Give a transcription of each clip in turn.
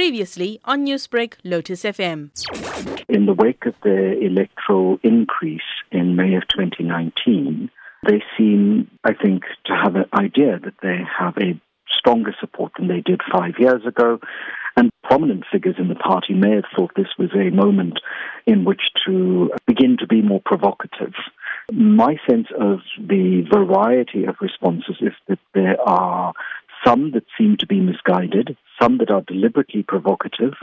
Previously on Newsbreak, Lotus FM. In the wake of the electoral increase in May of 2019, they seem, I think, to have an idea that they have a stronger support than they did five years ago. And prominent figures in the party may have thought this was a moment in which to begin to be more provocative. My sense of the variety of responses is that there are some that seem to be misguided, some that are deliberately provocative,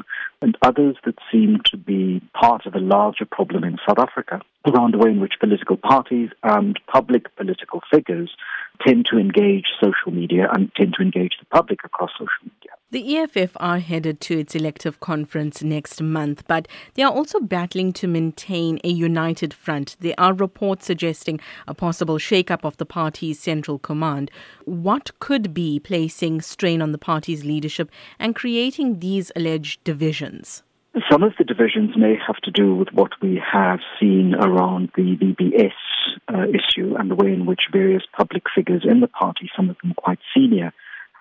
and others that seem to be part of a larger problem in South Africa around the way in which political parties and public political figures tend to engage social media and tend to engage the public across social media. The EFF are headed to its elective conference next month, but they are also battling to maintain a united front. There are reports suggesting a possible shake-up of the party's central command. What could be placing strain on the party's leadership and creating these alleged divisions? Some of the divisions may have to do with what we have seen around the VBS uh, issue and the way in which various public figures in the party, some of them quite senior,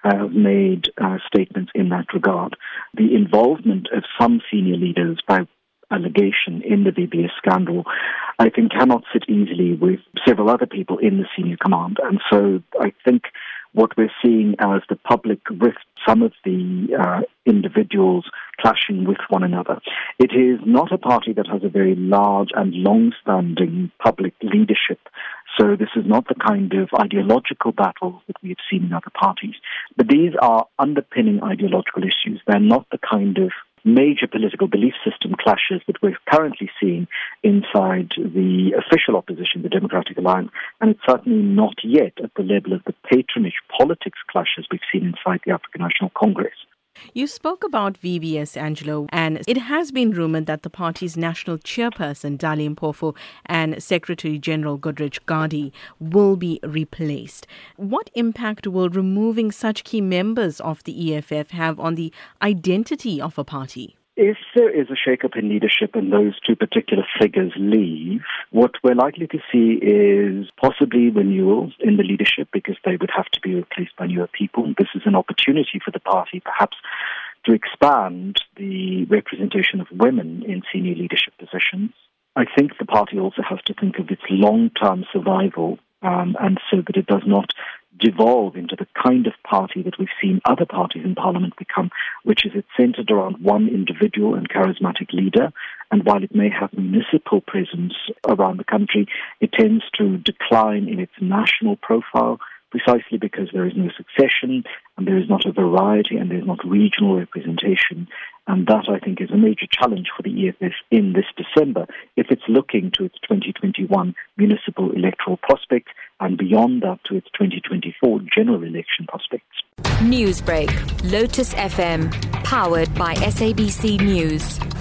have made uh, statements in that regard. The involvement of some senior leaders by allegation in the VBS scandal, I think cannot sit easily with several other people in the senior command. And so I think what we're seeing as the public with some of the uh, individuals clashing with one another. It is not a party that has a very large and long-standing public leadership. So this is not the kind of ideological battles that we have seen in other parties. But these are underpinning ideological issues. They're not the kind of major political belief system clashes that we're currently seeing inside the official opposition, the Democratic Alliance, and it's certainly not yet at the level of the patronage politics clashes we've seen inside the African National Congress. You spoke about VBS, Angelo, and it has been rumored that the party's national chairperson, Dali Mpofu, and Secretary General Godrich Gardee will be replaced. What impact will removing such key members of the EFF have on the identity of a party? If there is a shake-up in leadership and those two particular figures leave, what we're likely to see is possibly renewals in the leadership because they would have to be replaced by newer people. This is an opportunity for the party perhaps to expand the representation of women in senior leadership positions. I think the party also has to think of its long-term survival um, and so that it does not devolve into the kind of party that we've seen other parties in parliament become, which is it's centered around one individual and charismatic leader. And while it may have municipal presence around the country, it tends to decline in its national profile precisely because there is no succession and there is not a variety and there is not regional representation. And that, I think, is a major challenge for the EFF in this December if it's looking to its 2021 municipal electoral prospects and beyond that to its 2024 general election prospects. Newsbreak, Lotus FM, powered by SABC News.